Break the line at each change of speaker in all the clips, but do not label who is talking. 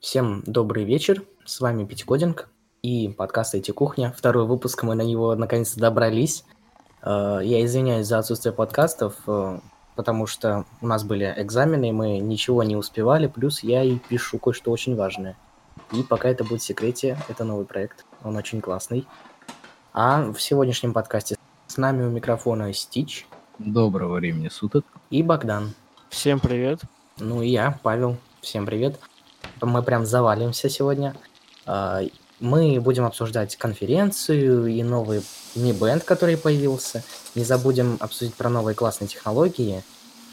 Всем добрый вечер, с вами Пятикодинг и подкаст «Эти кухня». Второй выпуск, мы на него наконец-то добрались. Э, я извиняюсь за отсутствие подкастов, э, потому что у нас были экзамены, мы ничего не успевали, плюс я и пишу кое-что очень важное. И пока это будет в секрете, это новый проект, он очень классный. А в сегодняшнем подкасте с нами у микрофона Стич.
Доброго времени суток.
И Богдан.
Всем привет.
Ну и я, Павел. Всем привет мы прям завалимся сегодня. А, мы будем обсуждать конференцию и новый Mi Band, который появился. Не забудем обсудить про новые классные технологии.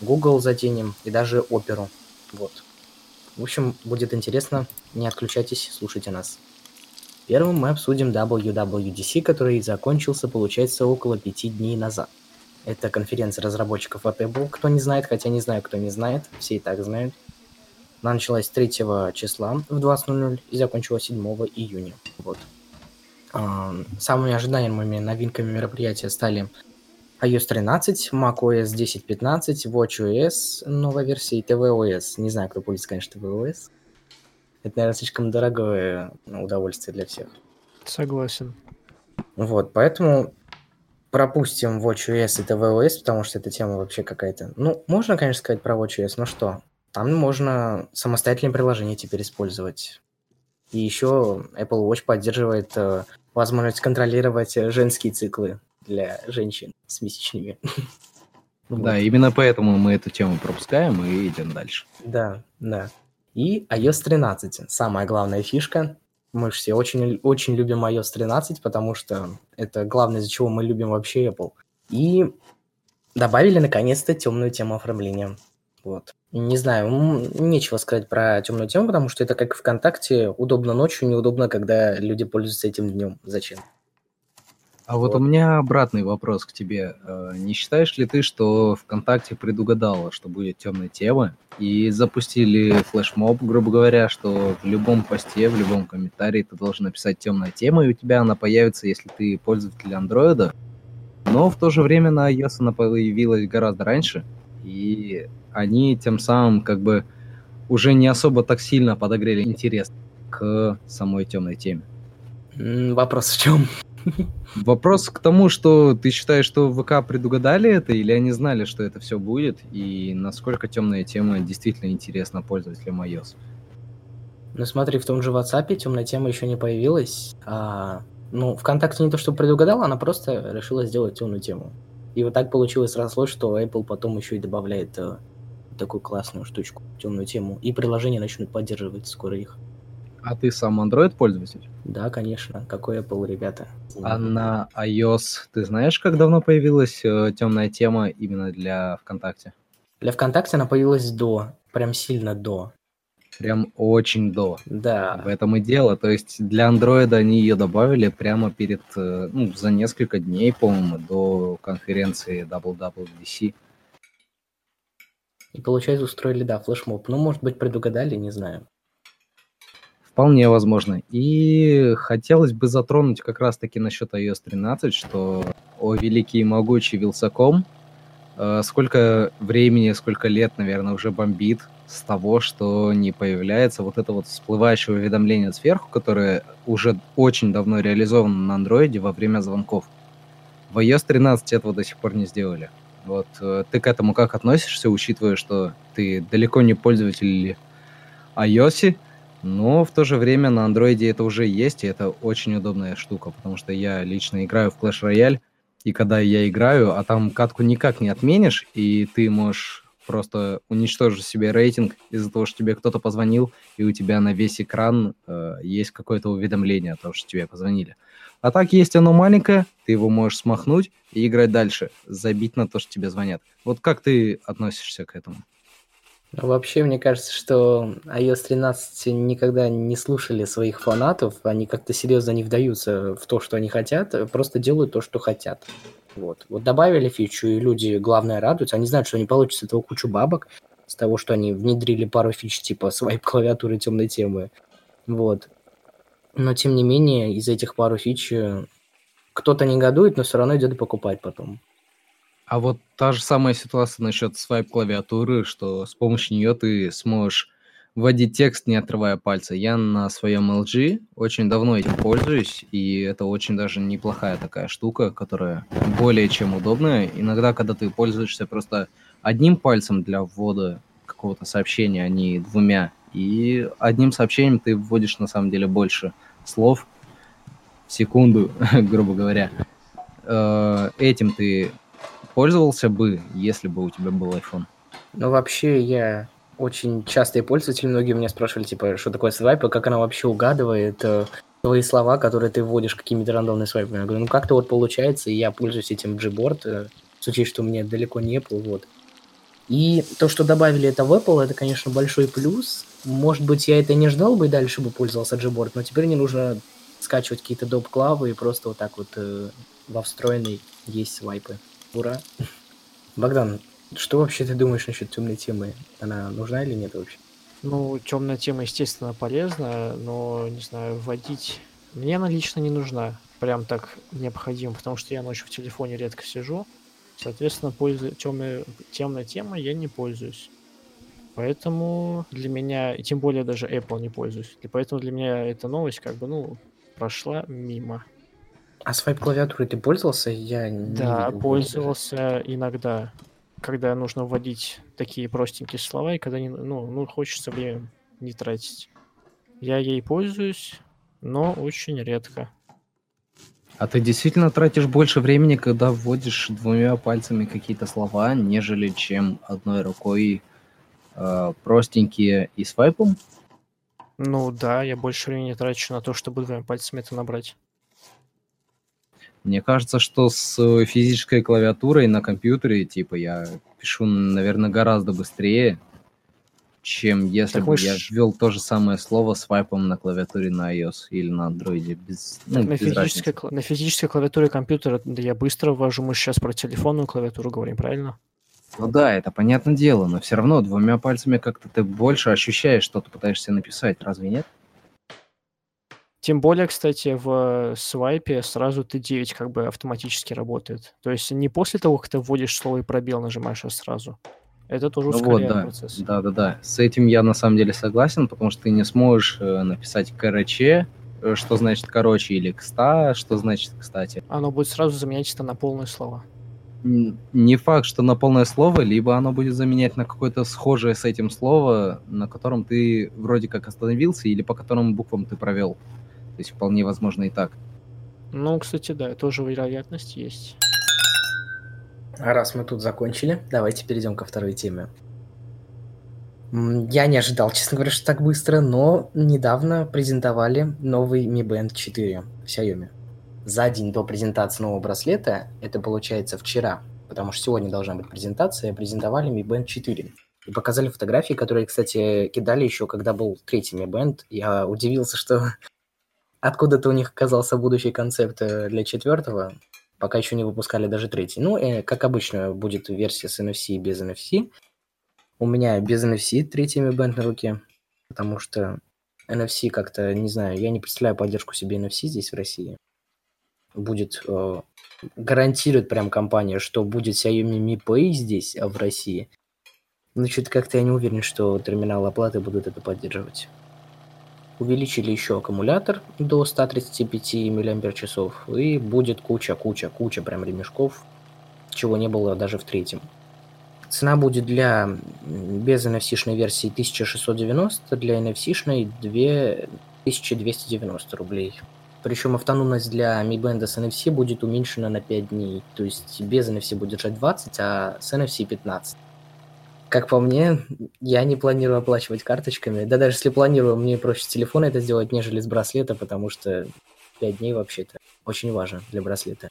Google затеним и даже оперу. Вот. В общем, будет интересно. Не отключайтесь, слушайте нас. Первым мы обсудим WWDC, который закончился, получается, около пяти дней назад. Это конференция разработчиков от Apple. Кто не знает, хотя не знаю, кто не знает, все и так знают. Она началась 3 числа в 20.00 и закончилась 7 июня. Вот. Самыми ожидаемыми новинками мероприятия стали iOS 13, macOS 10.15, watchOS, новая версия и tvOS. Не знаю, кто пользуется, конечно, tvOS. Это, наверное, слишком дорогое удовольствие для всех.
Согласен.
Вот, поэтому пропустим watchOS и tvOS, потому что эта тема вообще какая-то... Ну, можно, конечно, сказать про watchOS, но что? Там можно самостоятельное приложение теперь использовать. И еще Apple Watch поддерживает э, возможность контролировать женские циклы для женщин с месячными.
Да, именно поэтому мы эту тему пропускаем и идем дальше.
Да, да. И iOS 13. Самая главная фишка. Мы же все очень, очень любим iOS 13, потому что это главное, из-за чего мы любим вообще Apple. И добавили наконец-то темную тему оформления. Вот. Не знаю, нечего сказать про темную тему, потому что это как ВКонтакте, удобно ночью, неудобно, когда люди пользуются этим днем. Зачем?
А вот, вот у меня обратный вопрос к тебе. Э, не считаешь ли ты, что ВКонтакте предугадала, что будет темная тема, и запустили флешмоб, грубо говоря, что в любом посте, в любом комментарии ты должен написать темная тема, и у тебя она появится, если ты пользователь андроида, но в то же время на iOS она появилась гораздо раньше, и они тем самым как бы уже не особо так сильно подогрели интерес к самой темной теме.
Вопрос в чем?
Вопрос к тому, что ты считаешь, что ВК предугадали это, или они знали, что это все будет, и насколько темная тема действительно интересна пользователям iOS?
Ну смотри, в том же WhatsApp темная тема еще не появилась. А, ну, ВКонтакте не то, что предугадала, она просто решила сделать темную тему. И вот так получилось срослось, что Apple потом еще и добавляет э, такую классную штучку, темную тему. И приложения начнут поддерживать скоро их.
А ты сам Android пользователь?
Да, конечно. Какой Apple, ребята.
А на iOS ты знаешь, как давно появилась э, темная тема именно для ВКонтакте?
Для ВКонтакте она появилась до, прям сильно до.
Прям очень до.
Да.
В этом и дело. То есть для андроида они ее добавили прямо перед, э, ну, за несколько дней, по-моему, до конференции WWDC.
И получается устроили, да, флешмоб. Ну, может быть, предугадали, не знаю.
Вполне возможно. И хотелось бы затронуть как раз-таки насчет iOS 13, что о великий и могучий Вилсаком, э, сколько времени, сколько лет, наверное, уже бомбит с того, что не появляется вот это вот всплывающее уведомление сверху, которое уже очень давно реализовано на андроиде во время звонков. В iOS 13 этого до сих пор не сделали. Вот э, ты к этому как относишься, учитывая, что ты далеко не пользователь iOS, но в то же время на андроиде это уже есть, и это очень удобная штука, потому что я лично играю в Clash Royale, и когда я играю, а там катку никак не отменишь, и ты можешь просто уничтожить себе рейтинг из-за того, что тебе кто-то позвонил, и у тебя на весь экран э, есть какое-то уведомление о том, что тебе позвонили. А так есть оно маленькое, ты его можешь смахнуть и играть дальше, забить на то, что тебе звонят. Вот как ты относишься к этому?
Ну, вообще, мне кажется, что iOS 13 никогда не слушали своих фанатов, они как-то серьезно не вдаются в то, что они хотят, просто делают то, что хотят. Вот. Вот добавили фичу, и люди, главное, радуются. Они знают, что они получат с этого кучу бабок, с того, что они внедрили пару фич, типа своей клавиатуры темной темы. Вот. Но, тем не менее, из этих пару фич э, кто-то негодует, но все равно идет покупать потом.
А вот та же самая ситуация насчет свайп клавиатуры, что с помощью нее ты сможешь вводить текст, не отрывая пальца. Я на своем LG очень давно этим пользуюсь, и это очень даже неплохая такая штука, которая более чем удобная. Иногда, когда ты пользуешься просто одним пальцем для ввода какого-то сообщения, а не двумя, и одним сообщением ты вводишь на самом деле больше слов в секунду, грубо говоря. Э, этим ты пользовался бы, если бы у тебя был iPhone?
Ну, вообще, я очень частый пользователь. Многие меня спрашивали, типа, что такое свайп, как она вообще угадывает э, твои слова, которые ты вводишь какими-то рандомными свайпами. Я говорю, ну как-то вот получается, и я пользуюсь этим Gboard, э, с учетом, что у меня далеко не Apple, вот. И то, что добавили это в Apple, это, конечно, большой плюс. Может быть, я это не ждал бы и дальше бы пользовался Gboard, но теперь не нужно скачивать какие-то доп-клавы и просто вот так вот э, во встроенной есть свайпы. Ура! Богдан, что вообще ты думаешь насчет темной темы? Она нужна или нет вообще?
Ну, темная тема, естественно, полезна, но, не знаю, вводить... Мне она лично не нужна, прям так необходимо, потому что я ночью в телефоне редко сижу. Соответственно, пользу... темной, темной темой я не пользуюсь. Поэтому для меня, и тем более даже Apple не пользуюсь. И поэтому для меня эта новость как бы, ну, прошла мимо.
А свайп клавиатурой ты пользовался? Я
не Да, пользовался иногда когда нужно вводить такие простенькие слова, и когда не, ну, ну, хочется время не тратить. Я ей пользуюсь, но очень редко.
А ты действительно тратишь больше времени, когда вводишь двумя пальцами какие-то слова, нежели чем одной рукой э, простенькие и свайпом?
Ну да, я больше времени трачу на то, чтобы двумя пальцами это набрать.
Мне кажется, что с физической клавиатурой на компьютере, типа, я пишу, наверное, гораздо быстрее, чем если так бы я ввел то же самое слово свайпом на клавиатуре на iOS или на Android. Без,
ну, на, без физической, на физической клавиатуре компьютера да, я быстро ввожу. Мы сейчас про телефонную клавиатуру говорим, правильно?
Ну да, это понятное дело, но все равно двумя пальцами как-то ты больше ощущаешь, что ты пытаешься написать, разве нет?
Тем более, кстати, в свайпе сразу Т9 как бы автоматически работает. То есть не после того, как ты вводишь слово и пробел нажимаешь, а сразу. Это тоже ну ускоряет
вот, да.
процесс.
Да, да, да. С этим я на самом деле согласен, потому что ты не сможешь э, написать короче, э, что значит короче, или кста, что значит кстати.
Оно будет сразу заменять это на полное слово.
Не факт, что на полное слово, либо оно будет заменять на какое-то схожее с этим слово, на котором ты вроде как остановился, или по которым буквам ты провел. То есть вполне возможно и так.
Ну, кстати, да, тоже вероятность есть.
А раз мы тут закончили, давайте перейдем ко второй теме. Я не ожидал, честно говоря, что так быстро, но недавно презентовали новый Mi Band 4 Xiaomi. За день до презентации нового браслета, это получается вчера, потому что сегодня должна быть презентация, презентовали Mi Band 4. И показали фотографии, которые, кстати, кидали еще, когда был третий Mi Band. Я удивился, что Откуда-то у них оказался будущий концепт э, для четвертого, пока еще не выпускали даже третий. Ну, э, как обычно, будет версия с NFC и без NFC. У меня без NFC третий Mi Band на руке, потому что NFC как-то, не знаю, я не представляю поддержку себе NFC здесь в России. Будет, э, гарантирует прям компания, что будет Xiaomi Mi Pay здесь, а в России. Но что-то как-то я не уверен, что терминалы оплаты будут это поддерживать увеличили еще аккумулятор до 135 мАч, и будет куча, куча, куча прям ремешков, чего не было даже в третьем. Цена будет для без NFC-шной версии 1690, для NFC-шной 2290 рублей. Причем автономность для Mi Band с NFC будет уменьшена на 5 дней. То есть без NFC будет держать 20, а с NFC 15. Как по мне, я не планирую оплачивать карточками. Да даже если планирую, мне проще с телефона это сделать, нежели с браслета, потому что 5 дней вообще-то очень важно для браслета.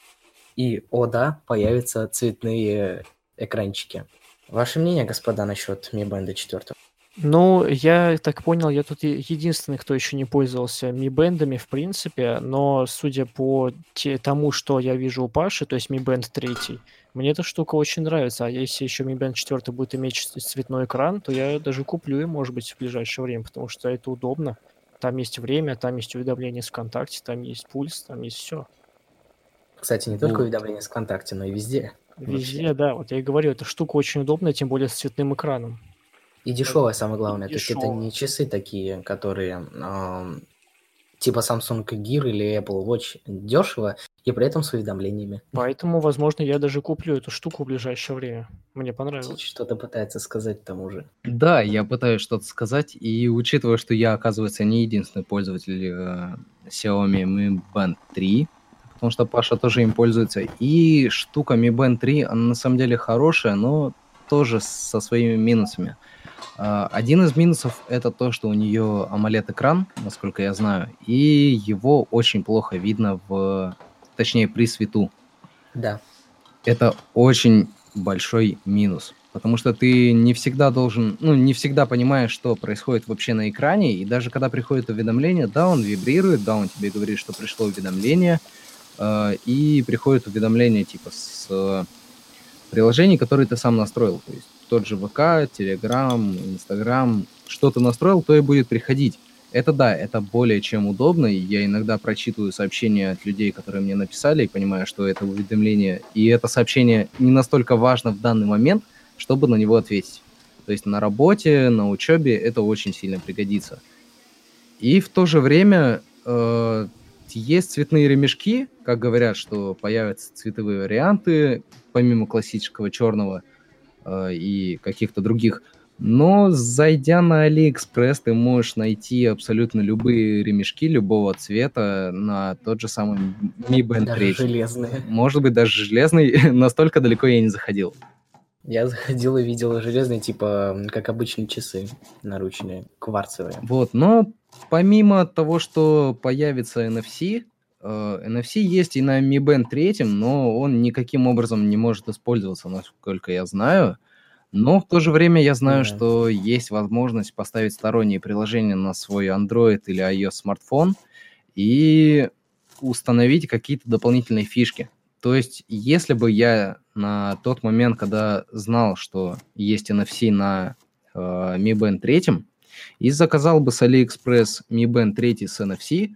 И, о да, появятся цветные экранчики. Ваше мнение, господа, насчет Mi Band 4?
Ну, я так понял, я тут единственный, кто еще не пользовался Mi Band в принципе, но судя по тому, что я вижу у Паши, то есть Mi Band 3, мне эта штука очень нравится, а если еще Mi Band 4 будет иметь цветной экран, то я даже куплю его, может быть, в ближайшее время, потому что это удобно. Там есть время, там есть уведомления с ВКонтакте, там есть пульс, там есть все.
Кстати, не только вот. уведомления с ВКонтакте, но и везде.
Везде, вообще. да. Вот я и говорю, эта штука очень удобная, тем более с цветным экраном.
И дешевая, самое главное. То есть это не часы такие, которые ам, типа Samsung Gear или Apple Watch дешево и при этом с уведомлениями.
Поэтому, возможно, я даже куплю эту штуку в ближайшее время. Мне понравилось.
Что-то пытается сказать к тому же.
Да, я пытаюсь что-то сказать, и учитывая, что я, оказывается, не единственный пользователь э, Xiaomi Mi Band 3, потому что Паша тоже им пользуется, и штука Mi Band 3, она на самом деле хорошая, но тоже со своими минусами. А, Один из минусов это то, что у нее AMOLED-экран, насколько я знаю, и его очень плохо видно в, точнее, при свету.
Да.
Это очень большой минус, потому что ты не всегда должен, ну, не всегда понимаешь, что происходит вообще на экране, и даже когда приходит уведомление, да, он вибрирует, да, он тебе говорит, что пришло уведомление, э, и приходит уведомление типа с э, приложений, которые ты сам настроил, то есть тот же ВК, Telegram, Instagram, что ты настроил, то и будет приходить. Это да, это более чем удобно, я иногда прочитываю сообщения от людей, которые мне написали, и понимаю, что это уведомление, и это сообщение не настолько важно в данный момент, чтобы на него ответить. То есть на работе, на учебе это очень сильно пригодится. И в то же время э, есть цветные ремешки, как говорят, что появятся цветовые варианты, помимо классического черного э, и каких-то других. Но зайдя на Алиэкспресс, ты можешь найти абсолютно любые ремешки любого цвета на тот же самый Mi Band
Даже
3.
железные.
Может быть, даже железный. Настолько далеко я не заходил.
Я заходил и видел железные, типа, как обычные часы наручные, кварцевые.
Вот, но помимо того, что появится NFC, э, NFC есть и на Mi Band 3, но он никаким образом не может использоваться, насколько я знаю. Но в то же время я знаю,
Да.
что есть возможность поставить сторонние приложения на свой Android или iOS смартфон и установить какие-то дополнительные фишки. То есть, если бы я на тот момент, когда знал, что есть NFC на э, Mi Band 3, и заказал бы с AliExpress Mi Band 3 с NFC,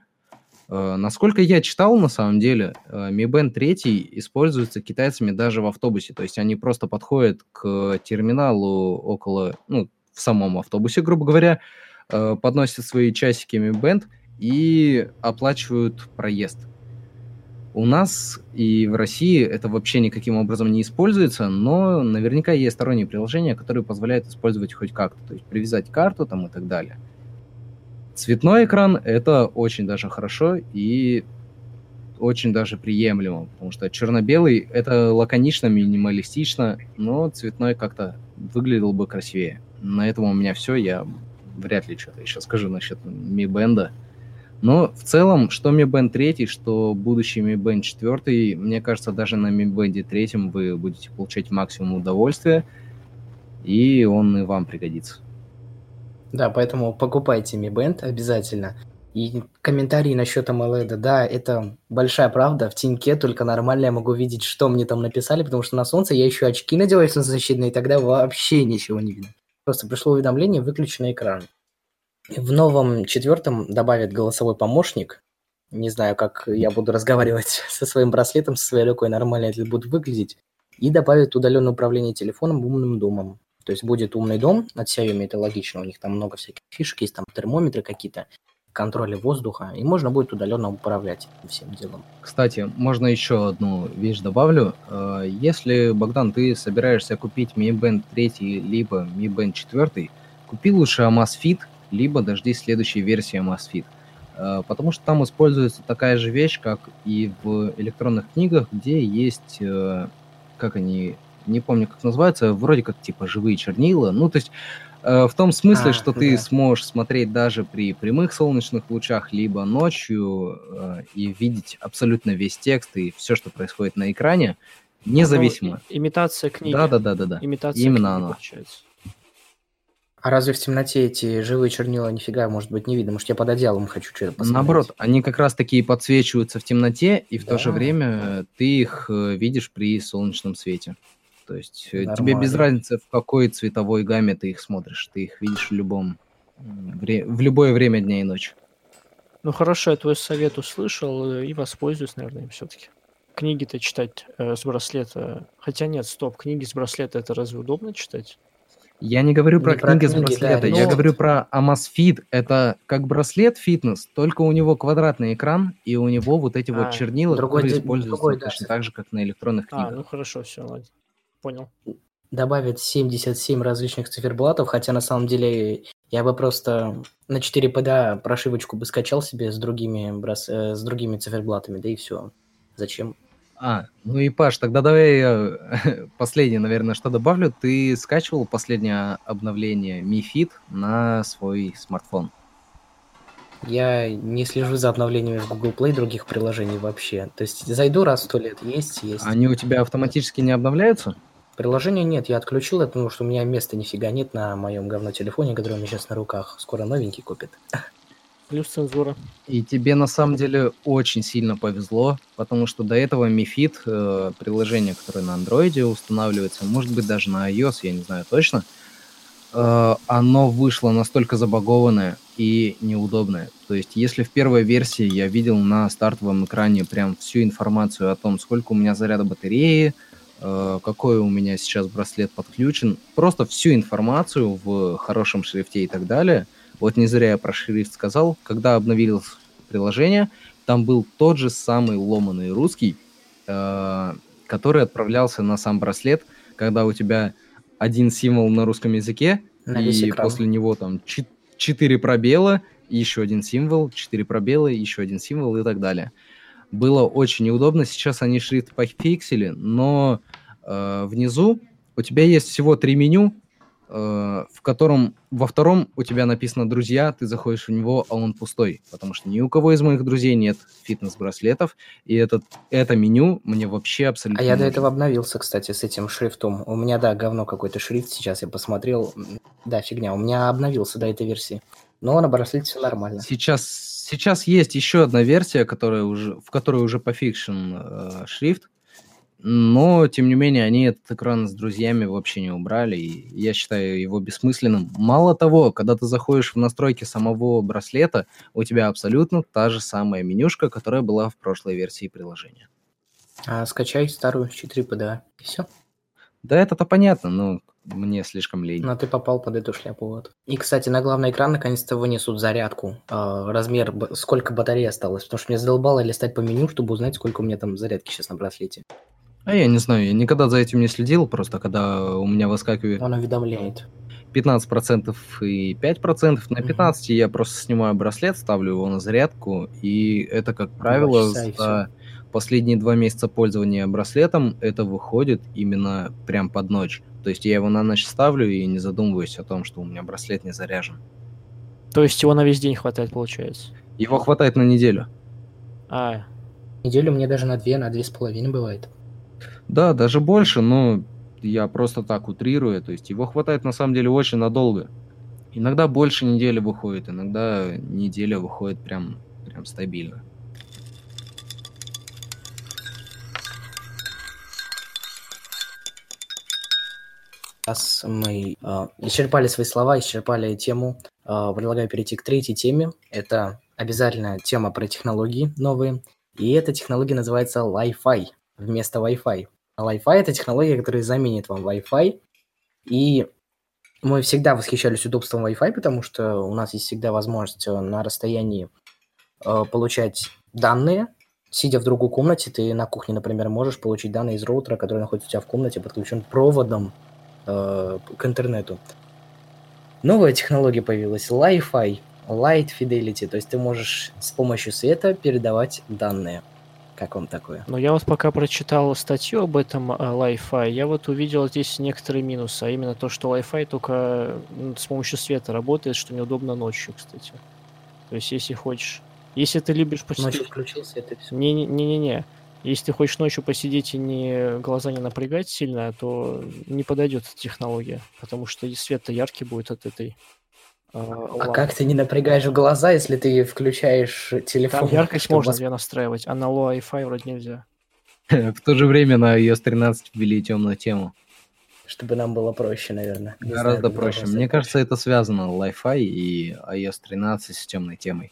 насколько я читал, на самом деле, э, Mi Band 3 используется китайцами даже в автобусе. То есть они просто подходят к терминалу около, ну, в самом автобусе, грубо говоря, э, подносят свои часики Mi Band и оплачивают проезд. У нас и в России это вообще никаким образом не используется, но наверняка есть сторонние приложения, которые позволяют использовать хоть как-то, то есть привязать карту там и так далее. Цветной экран это очень даже хорошо и очень даже приемлемо, потому что черно-белый это лаконично, минималистично, но цветной как-то выглядел бы красивее. На этом у меня все, я вряд ли что-то еще скажу насчет Mi Band. Но в целом, что Mi Band 3, что будущий Mi Band 4, мне кажется, даже на Mi Band 3 вы будете получать максимум удовольствия, и он и вам пригодится.
Да, поэтому покупайте Mi Band обязательно. И комментарии насчет AMOLED, да, это большая правда. В теньке только нормально я могу видеть, что мне там написали, потому что на солнце я еще очки надеваю солнцезащитные, и тогда вообще ничего не видно. Просто пришло уведомление, выключенный экран. В новом четвертом добавят голосовой помощник. Не знаю, как я буду разговаривать со своим браслетом, со своей рукой, нормально это будет выглядеть. И добавят удаленное управление телефоном умным домом. То есть будет умный дом от Xiaomi, это логично, у них там много всяких фишек, есть там термометры какие-то, контроля воздуха, и можно будет удаленно управлять всем делом.
Кстати, можно еще одну вещь добавлю. Э, Если, Богдан, ты собираешься купить Mi Band 3 либо Mi Band 4, купи лучше Amazfit, либо дождись следующей версии Amazfit. Э, Потому что там используется такая же вещь, как и в электронных книгах, где есть, э, как они, не помню, как называется, вроде как типа живые чернила. Ну, то есть э, в том смысле,
А,
что ты
да.
сможешь смотреть даже при прямых солнечных лучах, либо ночью э, и видеть абсолютно весь текст и все, что происходит на экране, независимо.
Ну, имитация книги.
Да, да, да, да, да.
Имитация
Именно
книги
оно.
получается.
А разве в темноте эти живые чернила нифига, может быть, не видно? Может, я под одеялом хочу что-то посмотреть?
Наоборот, они как раз таки подсвечиваются в темноте, и в то же
Да.
время ты их э, видишь при солнечном свете. То есть э, тебе
Нормально.
без разницы, в какой цветовой гамме ты их смотришь. Ты их видишь в любом вре- в любое время дня и ночи.
Ну хорошо, я твой совет услышал э, и воспользуюсь, наверное, им все-таки. Книги-то читать э, с браслета. Хотя нет, стоп, книги с браслета это разве удобно читать?
Я не говорю про
Не про
книги с
книги, да,
браслета, я
но-
говорю про Amazfit. Это как браслет фитнес, только у него квадратный экран, и у него вот эти
А,
вот чернила,
другой
которые используются
другой, да,
точно так же, как на электронных
А,
книгах.
ну хорошо, все, ладно. Понял.
добавит 77 различных циферблатов, хотя на самом деле я бы просто на 4 ПДА прошивочку бы скачал себе с другими, брас... э, с другими циферблатами, да и все. Зачем?
А, ну и Паш, тогда давай я последнее, наверное, что добавлю. Ты скачивал последнее обновление Mi Fit на свой смартфон?
Я не слежу за обновлениями в Google Play других приложений вообще. То есть зайду раз в сто лет, есть, есть.
Они у тебя автоматически не обновляются?
Приложения нет, я отключил это, потому что у меня места нифига нет на моем говно телефоне, который у меня сейчас на руках. Скоро новенький купит.
Плюс цензура.
И тебе на самом деле очень сильно повезло, потому что до этого Fit, э, приложение, которое на андроиде устанавливается, может быть даже на iOS, я не знаю точно, э, оно вышло настолько забагованное и неудобное. То есть если в первой версии я видел на стартовом экране прям всю информацию о том, сколько у меня заряда батареи, э, какой у меня сейчас браслет подключен, просто всю информацию в хорошем шрифте и так далее – вот не зря я про шрифт сказал. Когда обновилось приложение, там был тот же самый ломаный русский, э, который отправлялся на сам браслет, когда у тебя один символ на русском языке,
На
и после него там чет- четыре пробела, еще один символ, четыре пробела, еще один символ и так далее. Было очень неудобно. Сейчас они шрифт пофиксили, но э, внизу у тебя есть всего три меню, э, в котором во втором у тебя написано «Друзья», ты заходишь в него, а он пустой, потому что ни у кого из моих друзей нет фитнес-браслетов, и этот, это меню мне вообще абсолютно
А я до этого обновился, кстати, с этим шрифтом. У меня, да, говно какой-то шрифт, сейчас я посмотрел. Да, фигня, у меня обновился до этой версии. Но на браслете все нормально.
Сейчас, сейчас есть еще одна версия, которая уже, в которой уже пофикшен э, шрифт, но, тем не менее, они этот экран с друзьями вообще не убрали, и я считаю его бессмысленным. Мало того, когда ты заходишь в настройки самого браслета, у тебя абсолютно та же самая менюшка, которая была в прошлой версии приложения.
А скачай старую 4 ПДА. И все.
Да, это-то понятно, но мне слишком лень.
Но ты попал под эту шляпу, вот. И, кстати, на главный экран наконец-то вынесут зарядку. А, размер, сколько батареи осталось. Потому что мне задолбало листать по меню, чтобы узнать, сколько у меня там зарядки сейчас на браслете.
А я не знаю, я никогда за этим не следил, просто когда у меня выскакивает
Он уведомляет.
15% и 5%. На
Мгм.
15 я просто снимаю браслет, ставлю его на зарядку, и это, как правило, за последние два месяца пользования браслетом это выходит именно прям под ночь. То есть я его на ночь ставлю и не задумываюсь о том, что у меня браслет не заряжен.
То есть его на весь день хватает, получается.
Его хватает на неделю.
А,
Неделю мне даже на две, на две с половиной бывает.
Да, даже больше, но я просто так утрирую. То есть его хватает на самом деле очень надолго. Иногда больше недели выходит, иногда неделя выходит прям, прям стабильно.
Раз мы э, исчерпали свои слова, исчерпали тему, э, предлагаю перейти к третьей теме. Это обязательная тема про технологии новые. И эта технология называется Wi-Fi вместо Wi-Fi. А Wi-Fi это технология, которая заменит вам Wi-Fi. И мы всегда восхищались удобством Wi-Fi, потому что у нас есть всегда возможность э, на расстоянии э, получать данные. Сидя в другой комнате, ты на кухне, например, можешь получить данные из роутера, который находится у тебя в комнате, подключен проводом э, к интернету. Новая технология появилась, Li-Fi, Light Fidelity, то есть ты можешь с помощью света передавать данные. Как вам такое?
но я вот пока прочитал статью об этом а, Wi-Fi, я вот увидел здесь некоторые минусы, а именно то, что Wi-Fi только с помощью света работает, что неудобно ночью, кстати. То есть, если хочешь... Если ты любишь
Ночью
посидеть...
включил свет и все.
Не-не-не-не. Если ты хочешь ночью посидеть и не глаза не напрягать сильно, то не подойдет эта технология, потому что и свет-то яркий будет от этой. а,
А
лампы.
как ты не напрягаешь глаза, если ты включаешь телефон?
Там яркость
чтобы
можно себе настраивать, а на low Wi-Fi вроде нельзя.
В то же время на iOS 13 ввели темную тему.
Чтобы нам было проще, наверное. Знаю,
Гораздо
как
проще. Мне кажется, это связано Wi-Fi и iOS 13 с темной темой.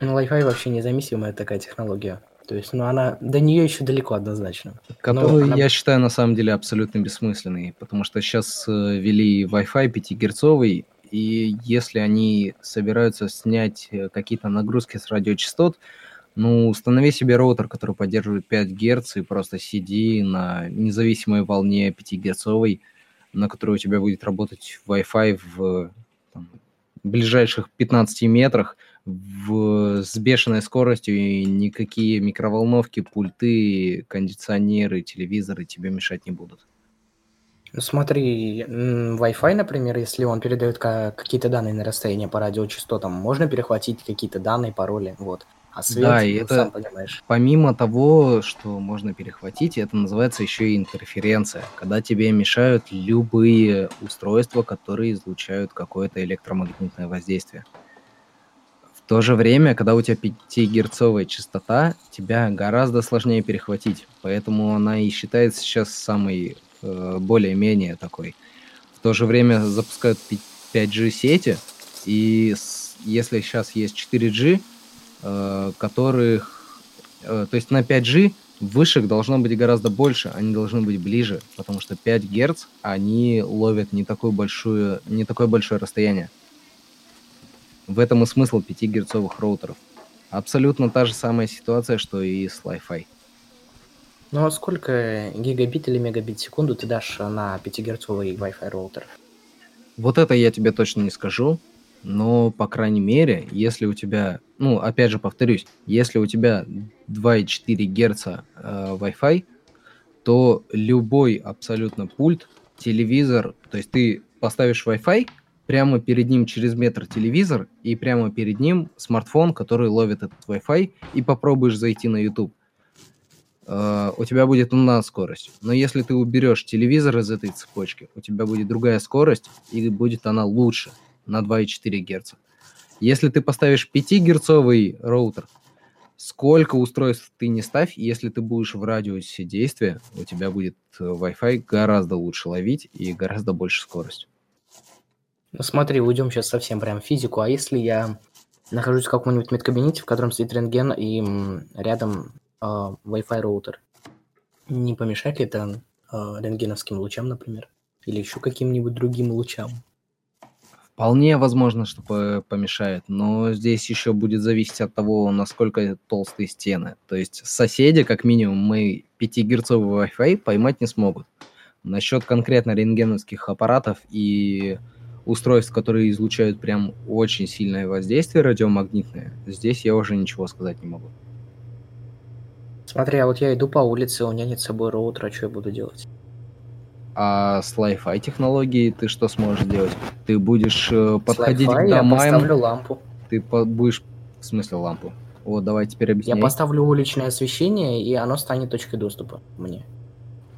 Ну, Wi-Fi вообще независимая такая технология. То есть, ну, она до нее еще далеко однозначно.
Которую
она...
я считаю на самом деле абсолютно бессмысленной, потому что сейчас э, ввели Wi-Fi 5 герцовый, и если они собираются снять э, какие-то нагрузки с радиочастот, ну, установи себе роутер, который поддерживает 5 Гц, и просто сиди на независимой волне 5 герцовой, на которой у тебя будет работать Wi-Fi в там, ближайших 15 метрах в, с бешеной скоростью, и никакие микроволновки, пульты, кондиционеры, телевизоры тебе мешать не будут.
Ну, смотри, Wi-Fi, например, если он передает какие-то данные на расстояние по радиочастотам, можно перехватить какие-то данные, пароли, вот. А свет,
да, и ну, это сам понимаешь. помимо того, что можно перехватить, это называется еще и интерференция, когда тебе мешают любые устройства, которые излучают какое-то электромагнитное воздействие. То же время, когда у тебя 5-герцовая частота, тебя гораздо сложнее перехватить, поэтому она и считается сейчас самой э, более-менее такой. В то же время запускают 5G сети, и с, если сейчас есть 4G, Э, которых... Э, то есть на 5G вышек должно быть гораздо больше, они должны быть ближе, потому что 5 Гц, они ловят не, такую большую, не такое большое расстояние. В этом и смысл 5 герцовых роутеров. Абсолютно та же самая ситуация, что и с Wi-Fi.
Ну а сколько гигабит или мегабит в секунду ты дашь на 5 герцовый Wi-Fi роутер?
Вот это я тебе точно не скажу, но, по крайней мере, если у тебя, ну, опять же повторюсь, если у тебя 2,4 Гц э, Wi-Fi, то любой абсолютно пульт, телевизор, то есть ты поставишь Wi-Fi, прямо перед ним через метр телевизор, и прямо перед ним смартфон, который ловит этот Wi-Fi, и попробуешь зайти на YouTube. Uh, у тебя будет одна скорость. Но если ты уберешь телевизор из этой цепочки, у тебя будет другая скорость, и будет она лучше на 2,4 Гц. Если ты поставишь 5-герцовый роутер, сколько устройств ты не ставь, если ты будешь в радиусе действия, у тебя будет э, Wi-Fi гораздо лучше ловить и гораздо больше скорость.
Ну смотри, уйдем сейчас совсем прям в физику. А если я нахожусь в каком-нибудь медкабинете, в котором стоит рентген и рядом э, Wi-Fi роутер, не помешает ли это э, рентгеновским лучам, например? Или еще каким-нибудь другим лучам?
Вполне возможно, что помешает, но здесь еще будет зависеть от того, насколько толстые стены. То есть соседи, как минимум, мы 5-герцовый Wi-Fi поймать не смогут. Насчет конкретно рентгеновских аппаратов и устройств, которые излучают прям очень сильное воздействие радиомагнитное, здесь я уже ничего сказать не могу.
Смотри, а вот я иду по улице, у меня нет с собой роутера, что я буду делать?
А с Li-Fi технологией ты что сможешь сделать? Ты будешь э, подходить к домам...
я поставлю лампу.
Ты по- будешь... В смысле лампу? Вот, давай теперь объясняй.
Я поставлю уличное освещение, и оно станет точкой доступа мне.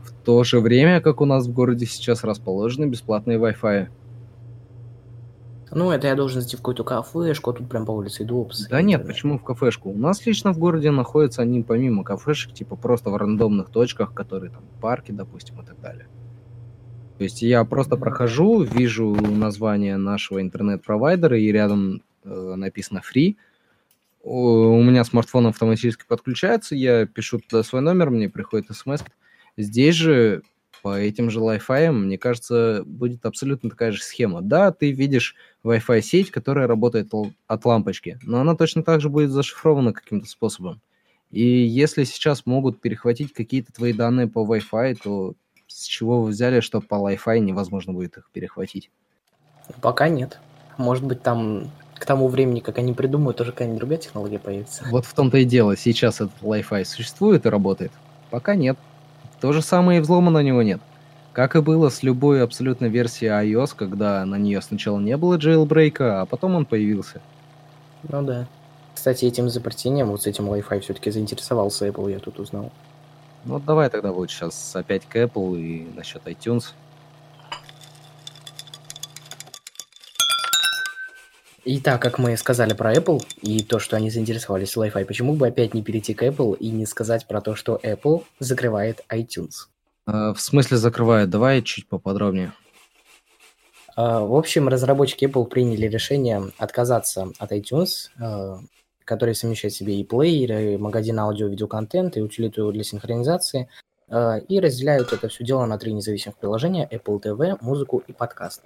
В то же время, как у нас в городе сейчас расположены бесплатные Wi-Fi.
Ну, это я должен зайти в какую-то кафешку, а тут прям по улице иду.
Да нет, почему в кафешку? У нас лично в городе находятся они помимо кафешек, типа просто в рандомных точках, которые там парки, допустим, и так далее. То есть я просто прохожу, вижу название нашего интернет-провайдера, и рядом э, написано free. У меня смартфон автоматически подключается, я пишу туда свой номер, мне приходит смс. Здесь же по этим же Wi-Fi, мне кажется, будет абсолютно такая же схема. Да, ты видишь Wi-Fi сеть, которая работает от лампочки, но она точно так же будет зашифрована каким-то способом. И если сейчас могут перехватить какие-то твои данные по Wi-Fi, то с чего вы взяли, что по Wi-Fi невозможно будет их перехватить?
Пока нет. Может быть, там к тому времени, как они придумают, тоже какая-нибудь другая технология появится.
Вот в том-то и дело. Сейчас этот Wi-Fi существует и работает? Пока нет. То же самое и взлома на него нет. Как и было с любой абсолютно версией iOS, когда на нее сначала не было jailbreak, а потом он появился.
Ну да. Кстати, этим изобретением, вот с этим Wi-Fi все-таки заинтересовался Apple, я тут узнал.
Ну вот давай тогда вот сейчас опять к Apple и насчет iTunes.
И так как мы сказали про Apple и то, что они заинтересовались Wi-Fi, почему бы опять не перейти к Apple и не сказать про то, что Apple закрывает iTunes?
А, в смысле закрывает? Давай чуть поподробнее.
А, в общем, разработчики Apple приняли решение отказаться от iTunes, а, который совмещает в себе и плееры, и магазин аудио-видеоконтента, и утилиту для синхронизации, э, и разделяют это все дело на три независимых приложения Apple TV, музыку и подкаст.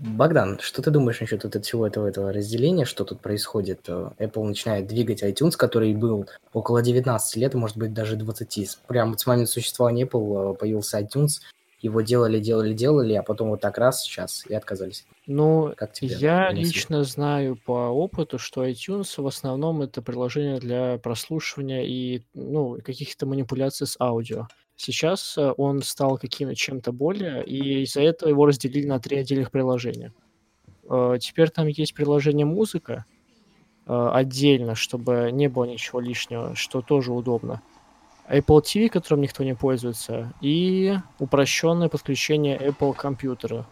Богдан, что ты думаешь насчет вот всего этого, этого разделения, что тут происходит? Э, Apple начинает двигать iTunes, который был около 19 лет, может быть, даже 20. Прямо с момента существования Apple э, появился iTunes, его делали, делали, делали, а потом вот так раз сейчас и отказались.
Ну, как тебе я лично знаю по опыту, что iTunes в основном это приложение для прослушивания и ну, каких-то манипуляций с аудио. Сейчас э, он стал каким-то чем-то более, и из-за этого его разделили на три отдельных приложения. Э, теперь там есть приложение музыка э, отдельно, чтобы не было ничего лишнего, что тоже удобно. Apple TV, которым никто не пользуется, и упрощенное подключение Apple компьютера.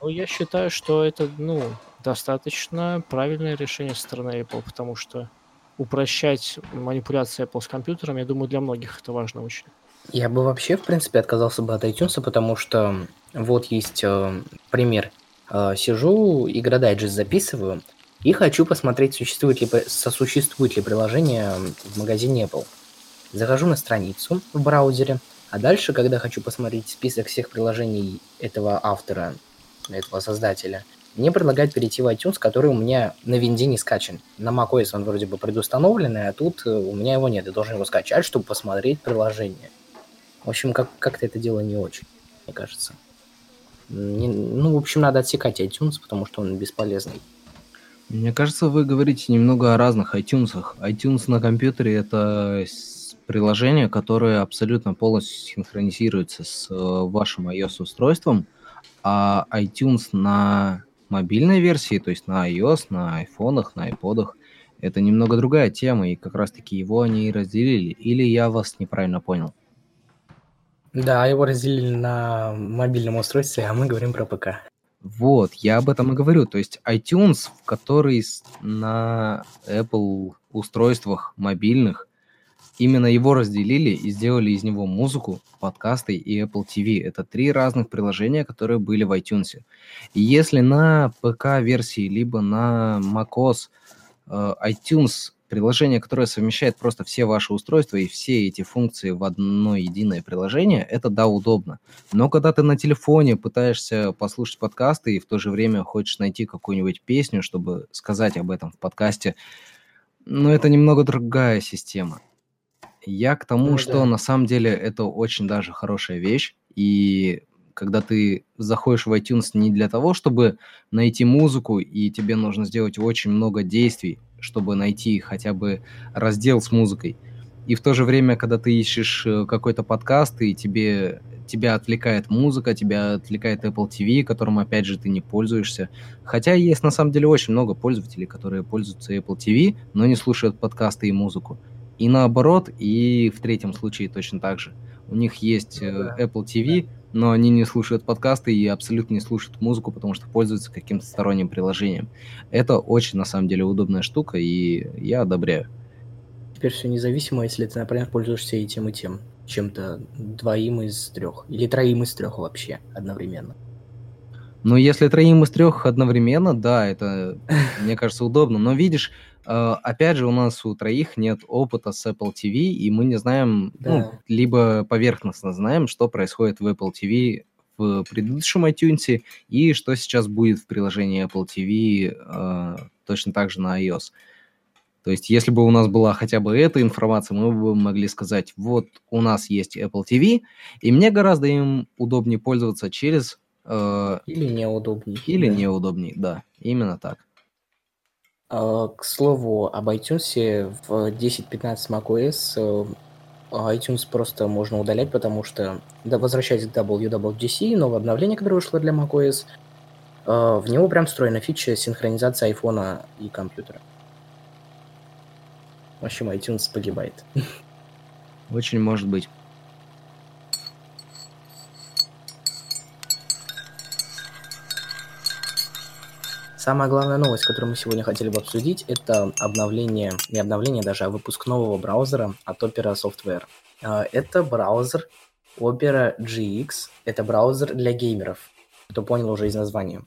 Ну, я считаю, что это, ну, достаточно правильное решение со стороны Apple, потому что упрощать манипуляции Apple с компьютером, я думаю, для многих это важно очень.
Я бы вообще, в принципе, отказался бы от iTunes, потому что вот есть э, пример. Э, сижу, игра дайджест записываю, и хочу посмотреть, существует ли, сосуществует ли приложение в магазине Apple. Захожу на страницу в браузере, а дальше, когда хочу посмотреть список всех приложений этого автора, этого создателя, мне предлагают перейти в iTunes, который у меня на винде не скачан. На macOS он вроде бы предустановленный, а тут э, у меня его нет. Я должен его скачать, чтобы посмотреть приложение. В общем, как- как-то это дело не очень, мне кажется. Не- ну, в общем, надо отсекать iTunes, потому что он бесполезный.
Мне кажется, вы говорите немного о разных iTunes. iTunes на компьютере это приложение, которое абсолютно полностью синхронизируется с э, вашим iOS-устройством, а iTunes на мобильной версии, то есть на iOS, на айфонах, на iPod'ах, это немного другая тема, и как раз-таки его они и разделили. Или я вас неправильно понял?
Да, его разделили на мобильном устройстве, а мы говорим про ПК.
Вот, я об этом и говорю. То есть iTunes, в который на Apple устройствах мобильных Именно его разделили и сделали из него музыку, подкасты и Apple TV. Это три разных приложения, которые были в iTunes. И если на ПК-версии, либо на macOS э, iTunes приложение, которое совмещает просто все ваши устройства и все эти функции в одно единое приложение, это да, удобно. Но когда ты на телефоне пытаешься послушать подкасты и в то же время хочешь найти какую-нибудь песню, чтобы сказать об этом в подкасте, ну, это немного другая система. Я к тому, Ну что да. на самом деле это очень даже хорошая вещь. И когда ты заходишь в iTunes не для того, чтобы найти музыку, и тебе нужно сделать очень много действий, чтобы найти хотя бы раздел с музыкой. И в то же время, когда ты ищешь э, какой-то подкаст, и тебе, тебя отвлекает музыка, тебя отвлекает Apple TV, которым, опять же, ты не пользуешься. Хотя есть, на самом деле, очень много пользователей, которые пользуются Apple TV, но не слушают подкасты и музыку. И наоборот, и в третьем случае точно так же. У них есть ну, да. Apple TV, но они не слушают подкасты и абсолютно не слушают музыку, потому что пользуются каким-то сторонним приложением. Это очень, на самом деле, удобная штука, и я одобряю.
Теперь все независимо, если ты, например, пользуешься и тем, и тем. Чем-то двоим из трех. Или троим из трех вообще одновременно.
Ну, если троим из трех одновременно, да, это, мне кажется, удобно. Но видишь, Э, опять же, у нас у троих нет опыта с Apple TV, и мы не знаем, ну, да. ну, либо поверхностно знаем, что происходит в Apple TV в предыдущем iTunes и что сейчас будет в приложении Apple TV э, точно так же на iOS. То есть, если бы у нас была хотя бы эта информация, мы бы могли сказать, вот у нас есть Apple TV, и мне гораздо им удобнее пользоваться через...
Э, или неудобнее.
Или да. неудобнее, да, именно так.
А, к слову, об iTunes в 10.15 macOS э, iTunes просто можно удалять, потому что, да, возвращаясь к WWDC, новое обновление, которое вышло для macOS, э, в него прям встроена фича синхронизации айфона и компьютера. В общем, iTunes погибает.
Очень может быть.
Самая главная новость, которую мы сегодня хотели бы обсудить, это обновление, не обновление даже, а выпуск нового браузера от Opera Software. А, это браузер Opera GX, это браузер для геймеров, кто понял уже из названия.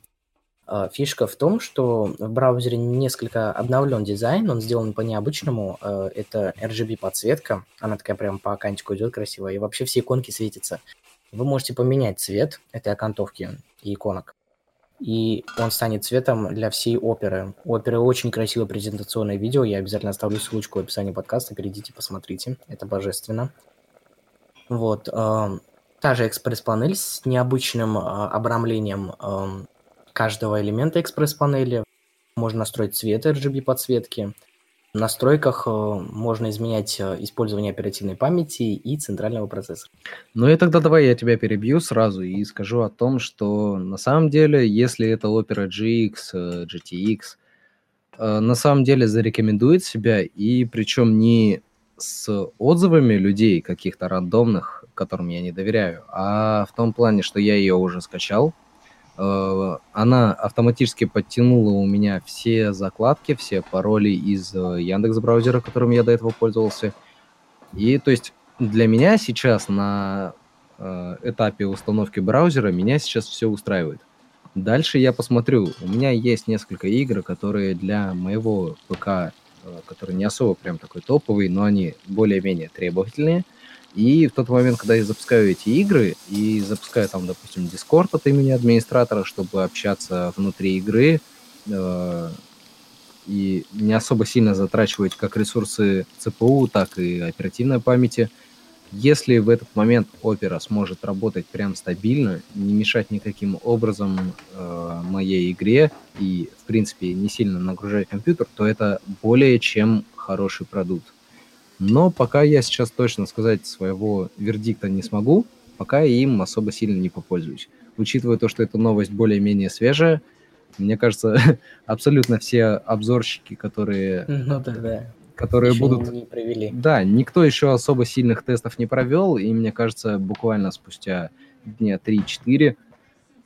А, фишка в том, что в браузере несколько обновлен дизайн, он сделан по-необычному. А, это RGB-подсветка, она такая прям по окантику идет красивая, и вообще все иконки светятся. Вы можете поменять цвет этой окантовки и иконок, и он станет цветом для всей оперы. У оперы очень красивое презентационное видео, я обязательно оставлю ссылочку в описании подкаста, перейдите, посмотрите, это божественно. Вот, э, та же экспресс-панель с необычным э, обрамлением э, каждого элемента экспресс-панели. Можно настроить цвет RGB подсветки. В настройках э, можно изменять э, использование оперативной памяти и центрального процессора.
Ну и тогда давай я тебя перебью сразу и скажу о том, что на самом деле, если это Opera GX, э, GTX, на самом деле зарекомендует себя, и причем не с отзывами людей каких-то рандомных, которым я не доверяю, а в том плане, что я ее уже скачал, она автоматически подтянула у меня все закладки, все пароли из э, Яндекс браузера, которым я до этого пользовался. И то есть для меня сейчас на э, этапе установки браузера меня сейчас все устраивает. Дальше я посмотрю. У меня есть несколько игр, которые для моего ПК, который не особо прям такой топовый, но они более-менее требовательные. И в тот момент, когда я запускаю эти игры и запускаю там, допустим, Discord от имени администратора, чтобы общаться внутри игры э, и не особо сильно затрачивать как ресурсы ЦПУ, так и оперативной памяти, если в этот момент Opera сможет работать прям стабильно, не мешать никаким образом э, моей игре и, в принципе, не сильно нагружать компьютер, то это более чем хороший продукт. Но пока я сейчас точно сказать своего вердикта не смогу, пока я им особо сильно не попользуюсь. Учитывая то, что эта новость более-менее свежая, мне кажется, абсолютно все обзорщики, которые,
ну, да,
которые
еще
будут...
Не провели.
Да, никто еще особо сильных тестов не провел, и мне кажется, буквально спустя дня 3-4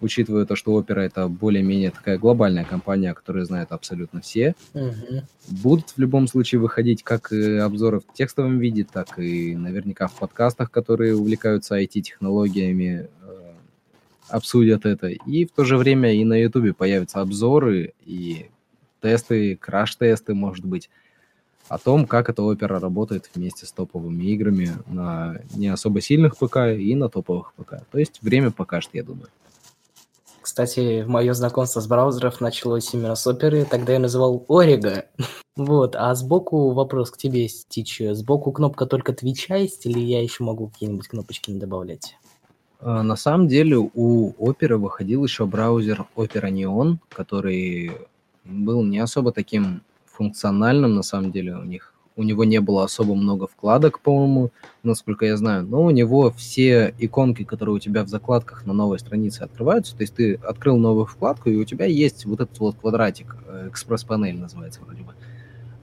учитывая то, что Opera это более-менее такая глобальная компания, которую знают абсолютно все,
угу.
будут в любом случае выходить как обзоры в текстовом виде, так и наверняка в подкастах, которые увлекаются IT-технологиями, э, обсудят это. И в то же время и на YouTube появятся обзоры и тесты, краш-тесты, может быть, о том, как эта опера работает вместе с топовыми играми на не особо сильных ПК и на топовых ПК. То есть время покажет, я думаю.
Кстати, мое знакомство с браузеров началось именно с оперы, тогда я называл Орига. Вот, а сбоку вопрос к тебе, Стич. Сбоку кнопка только Твича есть, или я еще могу какие-нибудь кнопочки не добавлять?
А, на самом деле у Opera выходил еще браузер Opera Neon, который был не особо таким функциональным, на самом деле у них у него не было особо много вкладок, по-моему, насколько я знаю, но у него все иконки, которые у тебя в закладках на новой странице открываются, то есть ты открыл новую вкладку, и у тебя есть вот этот вот квадратик, э, экспресс-панель называется вроде бы.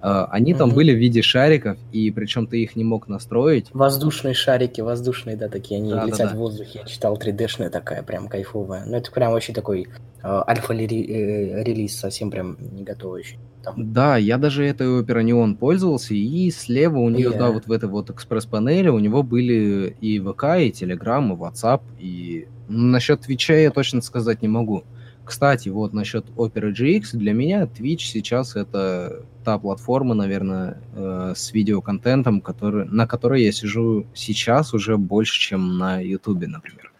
А, они там были в виде шариков, и причем ты их не мог настроить.
Воздушные шарики, воздушные, да, такие, они да, летят да, да. в воздухе. Я читал 3D-шная такая, прям кайфовая. Ну, это прям вообще такой э, альфа-релиз, совсем прям не готовый еще
там. Да, я даже этой Opera Neon пользовался, и слева у нее, yeah. да, вот в этой вот экспресс-панели у него были и ВК, и Telegram, и WhatsApp, и ну, насчет Твича я точно сказать не могу. Кстати, вот насчет Opera GX, для меня Twitch сейчас это та платформа, наверное, э, с видеоконтентом, который, на которой я сижу сейчас уже больше, чем на YouTube, например.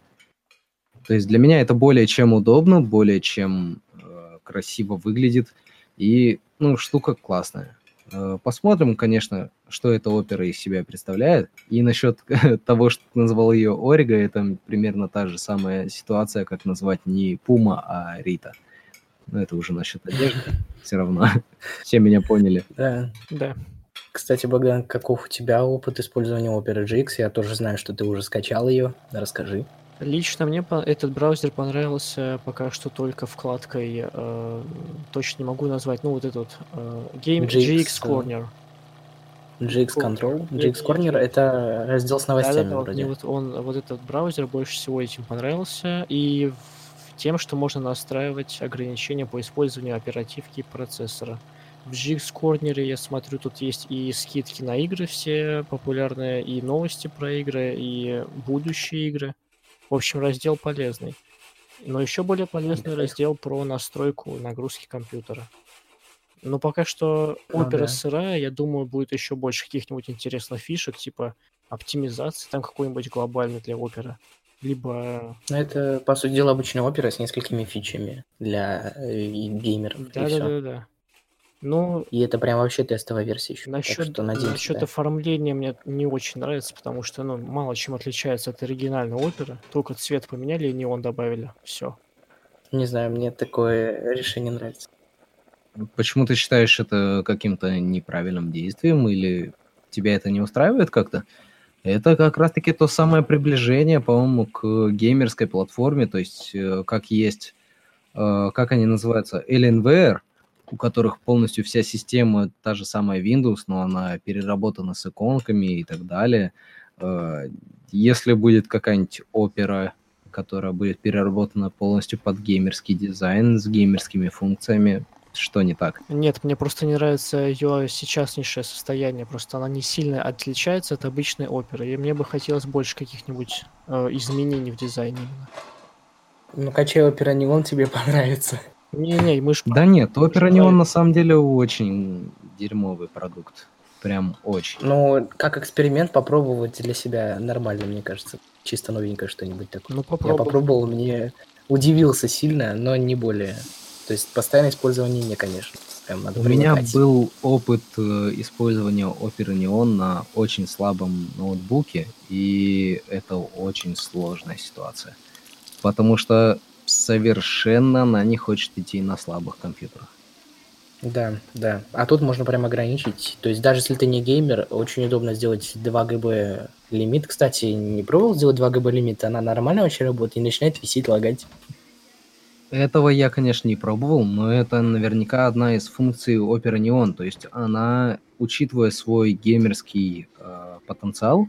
То есть для меня это более чем удобно, более чем э, красиво выглядит. И ну, штука классная. Э, посмотрим, конечно, что эта опера из себя представляет. И насчет того, что ты назвал ее Орига, это примерно та же самая ситуация, как назвать не Пума, а Рита. Но это уже насчет одежды. Все равно. Все меня поняли.
Да, да. Кстати, Богдан, каков у тебя опыт использования Opera GX? Я тоже знаю, что ты уже скачал ее. Расскажи.
Лично мне этот браузер понравился пока что только вкладкой, э, точно не могу назвать, ну вот этот э, Game GX, GX Corner.
GX Control, GX Corner это раздел с новостями
да, да, вроде. Вот, он, вот этот браузер больше всего этим понравился и тем, что можно настраивать ограничения по использованию оперативки и процессора. В GX Corner я смотрю, тут есть и скидки на игры все популярные, и новости про игры, и будущие игры. В общем, раздел полезный. Но еще более полезный раздел про настройку нагрузки компьютера. Но пока что
Ну
опера
да.
сырая, я думаю, будет еще больше каких-нибудь интересных фишек, типа оптимизации там какой-нибудь глобальный для опера. Либо...
Ну, это, по сути дела, обычная опера с несколькими фичами для э, геймеров.
Да-да-да-да. Ну,
И это прям вообще тестовая версия еще.
насчет,
Так что надеемся,
насчет
да.
оформления мне не очень нравится, потому что, ну, мало чем отличается от оригинальной оперы. Только цвет поменяли и неон добавили. Все.
Не знаю, мне такое решение нравится.
Почему ты считаешь это каким-то неправильным действием или тебя это не устраивает как-то? Это как раз-таки то самое приближение, по-моему, к геймерской платформе, то есть э, как есть, э, как они называются, Alienware, у которых полностью вся система та же самая Windows, но она переработана с иконками и так далее. Э, Если будет какая-нибудь опера, которая будет переработана полностью под геймерский дизайн с геймерскими функциями, что не так?
Нет, мне просто не нравится ее сейчаснейшее состояние. Просто она не сильно отличается от обычной оперы. И мне бы хотелось больше каких-нибудь э, изменений в дизайне.
Ну, качай опера не он тебе понравится.
Не-не, мы ж...
Да нет, Опера. Неон на самом деле очень дерьмовый продукт. Прям очень.
Ну, как эксперимент попробовать для себя нормально, мне кажется. Чисто новенькое что-нибудь такое.
Ну,
Я
попробуй.
попробовал, мне удивился сильно, но не более. То есть постоянное использование не, конечно. Прям надо
У меня был опыт э, использования Opera Neon на очень слабом ноутбуке, и это очень сложная ситуация. Потому что совершенно она не хочет идти на слабых компьютерах.
Да, да. А тут можно прям ограничить. То есть даже если ты не геймер, очень удобно сделать 2 ГБ лимит. Кстати, не пробовал сделать 2 ГБ лимит? Она нормально вообще работает и начинает висеть, лагать.
Этого я, конечно, не пробовал, но это наверняка одна из функций Opera Neon. То есть она, учитывая свой геймерский э, потенциал,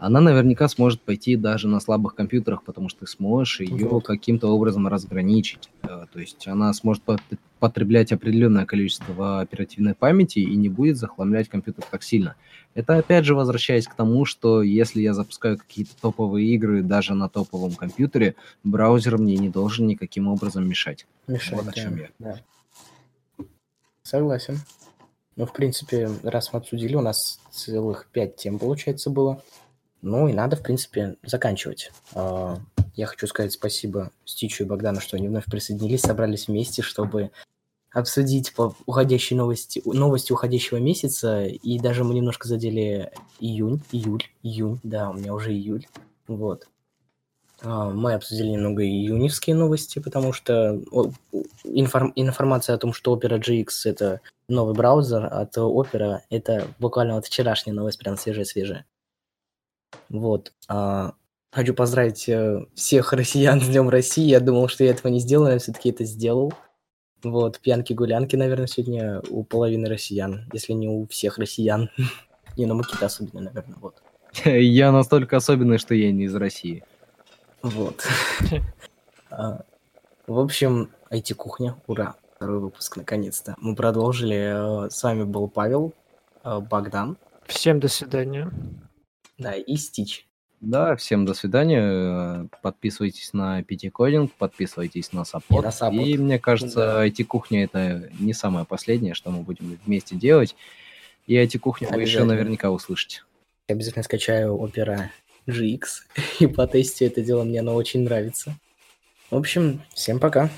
она наверняка сможет пойти даже на слабых компьютерах, потому что ты сможешь ее
Вот.
каким-то образом разграничить. Э, то есть она сможет пот- потреблять определенное количество оперативной памяти и не будет захламлять компьютер так сильно. Это опять же возвращаясь к тому, что если я запускаю какие-то топовые игры даже на топовом компьютере, браузер мне не должен никаким образом мешать.
Мешает.
Вот о чем
да,
я.
да. Согласен. Ну, в принципе, раз мы обсудили, у нас целых пять тем, получается, было. Ну и надо, в принципе, заканчивать. А, Я хочу сказать спасибо Стичу и Богдану, что они вновь присоединились, собрались вместе, чтобы обсудить по уходящей новости, новости уходящего месяца. И даже мы немножко задели июнь, июль, июнь, да, у меня уже июль. Вот. А, Мы обсудили немного июньские новости, потому что информ- информация о том, что Opera GX это новый браузер, то Opera это буквально вот вчерашняя новость, прям свежая-свежая. Вот. А, Хочу поздравить э, всех россиян с Днем России. Я думал, что я этого не сделаю, но все-таки это сделал. Вот, пьянки-гулянки, наверное, сегодня у половины россиян, если не у всех россиян. Не, ну Макита особенно, наверное, вот.
Я настолько особенный, что я не из России.
Вот. А, В общем, IT-кухня, ура, второй выпуск, наконец-то. Мы продолжили. э, С вами был Павел, э, Богдан,
Всем до свидания.
Да, и Стич.
Да, всем до свидания. Подписывайтесь на PT Coding, подписывайтесь на
И
support.
на support.
И мне кажется,
Да.
IT-кухня это не самое последнее, что мы будем вместе делать. И IT-кухню вы еще наверняка услышите.
Я обязательно скачаю Opera GX и потестю это дело, мне оно очень нравится. В общем, всем пока.